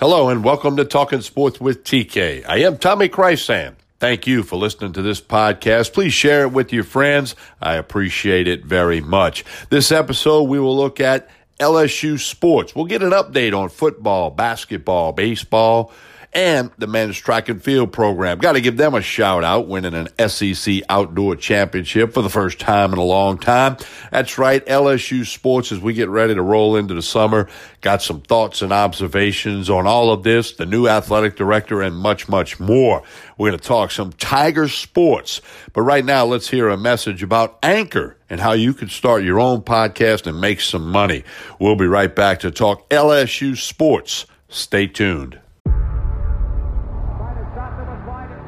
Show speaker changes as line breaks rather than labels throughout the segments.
Hello and welcome to Talking Sports with TK. I am Tommy Krysan. Thank you for listening to this podcast. Please share it with your friends. I appreciate it very much. This episode, we will look at LSU sports. We'll get an update on football, basketball, baseball, and the men's track and field program. Got to give them a shout out, winning an SEC outdoor championship for the first time in a long time. That's right, LSU sports as we get ready to roll into the summer. Got some thoughts and observations on all of this, the new athletic director, and much, much more. We're going to talk some Tiger sports. But right now, let's hear a message about Anchor and how you can start your own podcast and make some money. We'll be right back to talk LSU sports. Stay tuned.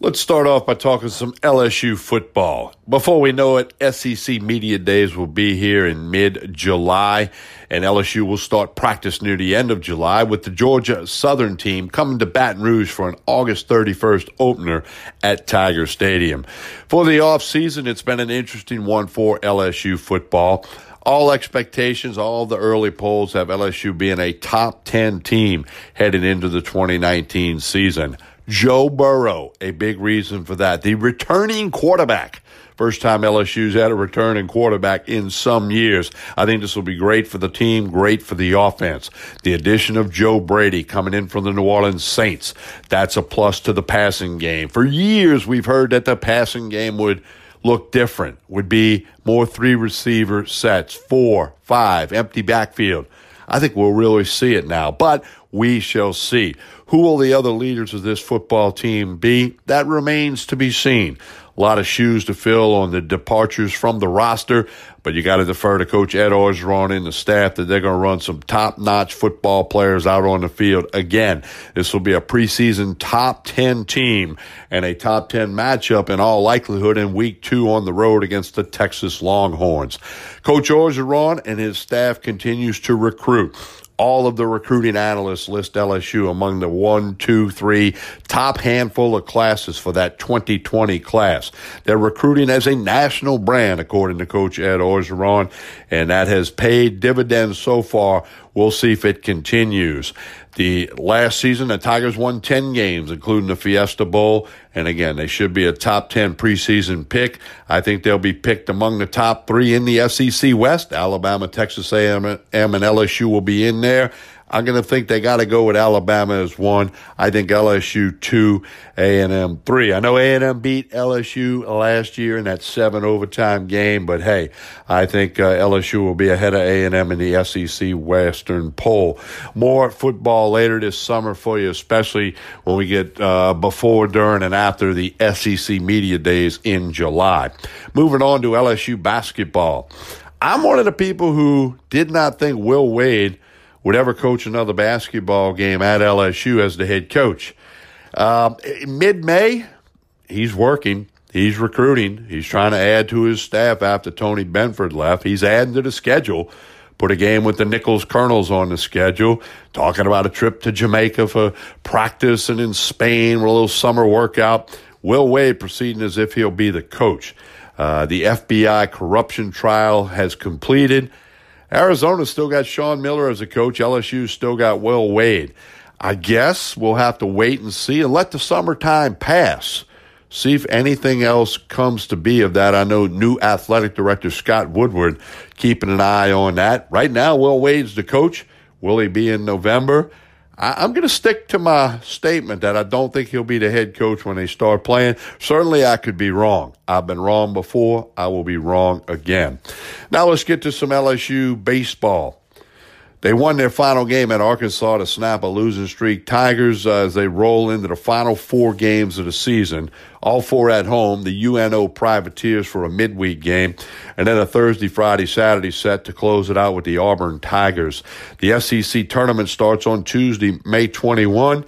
Let's start off by talking some LSU football. Before we know it, SEC Media Days will be here in mid July, and LSU will start practice near the end of July with the Georgia Southern team coming to Baton Rouge for an August 31st opener at Tiger Stadium. For the offseason, it's been an interesting one for LSU football. All expectations, all the early polls have LSU being a top 10 team heading into the 2019 season. Joe Burrow, a big reason for that. The returning quarterback. First time LSU's had a returning quarterback in some years. I think this will be great for the team, great for the offense. The addition of Joe Brady coming in from the New Orleans Saints. That's a plus to the passing game. For years, we've heard that the passing game would look different, would be more three receiver sets, four, five, empty backfield. I think we'll really see it now, but we shall see. Who will the other leaders of this football team be? That remains to be seen. A lot of shoes to fill on the departures from the roster, but you got to defer to Coach Ed Orgeron and the staff that they're going to run some top notch football players out on the field. Again, this will be a preseason top 10 team and a top 10 matchup in all likelihood in week two on the road against the Texas Longhorns. Coach Orgeron and his staff continues to recruit all of the recruiting analysts list LSU among the one, two, three top handful of classes for that 2020 class. They're recruiting as a national brand, according to Coach Ed Orgeron, and that has paid dividends so far. We'll see if it continues. The last season, the Tigers won 10 games, including the Fiesta Bowl. And again, they should be a top 10 preseason pick. I think they'll be picked among the top three in the SEC West. Alabama, Texas A&M, and LSU will be in there. I'm going to think they got to go with Alabama as one. I think LSU two, A&M three. I know A&M beat LSU last year in that seven overtime game, but hey, I think uh, LSU will be ahead of A&M in the SEC Western poll. More football later this summer for you, especially when we get uh, before, during, and after the SEC media days in July. Moving on to LSU basketball. I'm one of the people who did not think Will Wade would ever coach another basketball game at LSU as the head coach. Um, Mid May, he's working. He's recruiting. He's trying to add to his staff after Tony Benford left. He's adding to the schedule. Put a game with the Nicholls Colonels on the schedule. Talking about a trip to Jamaica for practice and in Spain with a little summer workout. Will Wade proceeding as if he'll be the coach. Uh, the FBI corruption trial has completed. Arizona still got Sean Miller as a coach. LSU still got Will Wade. I guess we'll have to wait and see and let the summertime pass. See if anything else comes to be of that. I know new athletic director Scott Woodward keeping an eye on that. Right now, Will Wade's the coach. Will he be in November? I, am going to stick to my statement that I don't think he'll be the head coach when they start playing. Certainly, I could be wrong. I've been wrong before. I will be wrong again. Now, let's get to some LSU baseball. They won their final game at Arkansas to snap a losing streak. Tigers, uh, as they roll into the final four games of the season, all four at home, the UNO Privateers for a midweek game, and then a Thursday, Friday, Saturday set to close it out with the Auburn Tigers. The SEC tournament starts on Tuesday, May 21.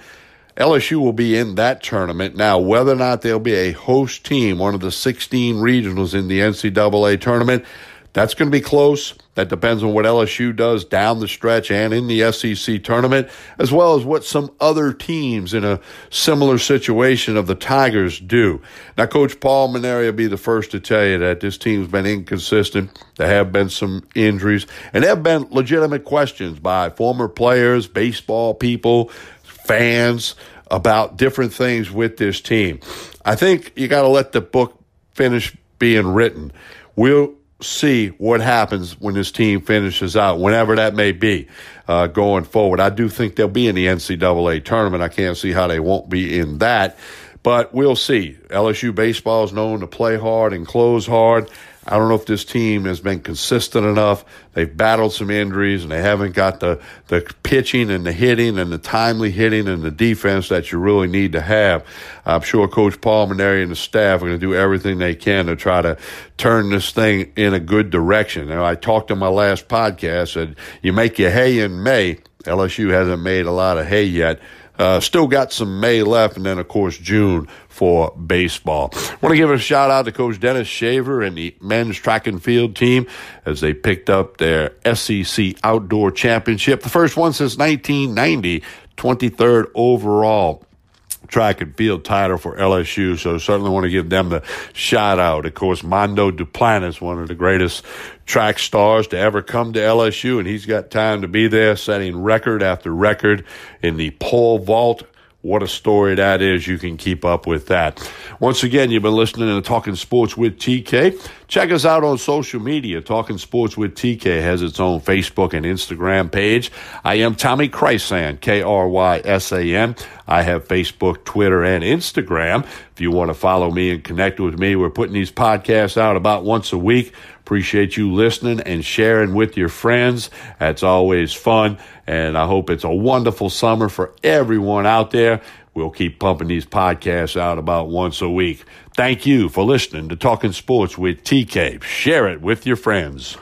LSU will be in that tournament. Now, whether or not they'll be a host team, one of the 16 regionals in the NCAA tournament, that's going to be close. That depends on what LSU does down the stretch and in the SEC tournament, as well as what some other teams in a similar situation of the Tigers do. Now, Coach Paul Mainieri will be the first to tell you that this team's been inconsistent. There have been some injuries, and there have been legitimate questions by former players, baseball people, fans about different things with this team. I think you got to let the book finish being written. We'll see what happens when this team finishes out, whenever that may be, uh, going forward. I do think they'll be in the NCAA tournament. I can't see how they won't be in that, but we'll see. LSU baseball is known to play hard and close hard. I don't know if this team has been consistent enough. They've battled some injuries and they haven't got the, the pitching and the hitting and the timely hitting and the defense that you really need to have. I'm sure Coach Paul Mainieri and the staff are going to do everything they can to try to turn this thing in a good direction. Now, I talked in my last podcast, and you make your hay in May. LSU hasn't made a lot of hay yet. Uh, still got some May left, and then, of course, June for baseball. Want to give a shout out to Coach Dennis Shaver and the men's track and field team as they picked up their SEC Outdoor Championship, the first one since 1990, 23rd overall track and field title for LSU. So certainly want to give them the shout out. Of course, Mondo Duplantis, one of the greatest track stars to ever come to LSU, and he's got time to be there, setting record after record in the pole vault what a story that is. You can keep up with that. Once again, you've been listening to Talking Sports with TK. Check us out on social media. Talking Sports with TK has its own Facebook and Instagram page. I am Tommy Krysan, K R Y S A N. I have Facebook, Twitter, and Instagram. If you want to follow me and connect with me, we're putting these podcasts out about once a week. Appreciate you listening and sharing with your friends. That's always fun. And I hope it's a wonderful summer for everyone out there. We'll keep pumping these podcasts out about once a week. Thank you for listening to Talking Sports with TK. Share it with your friends.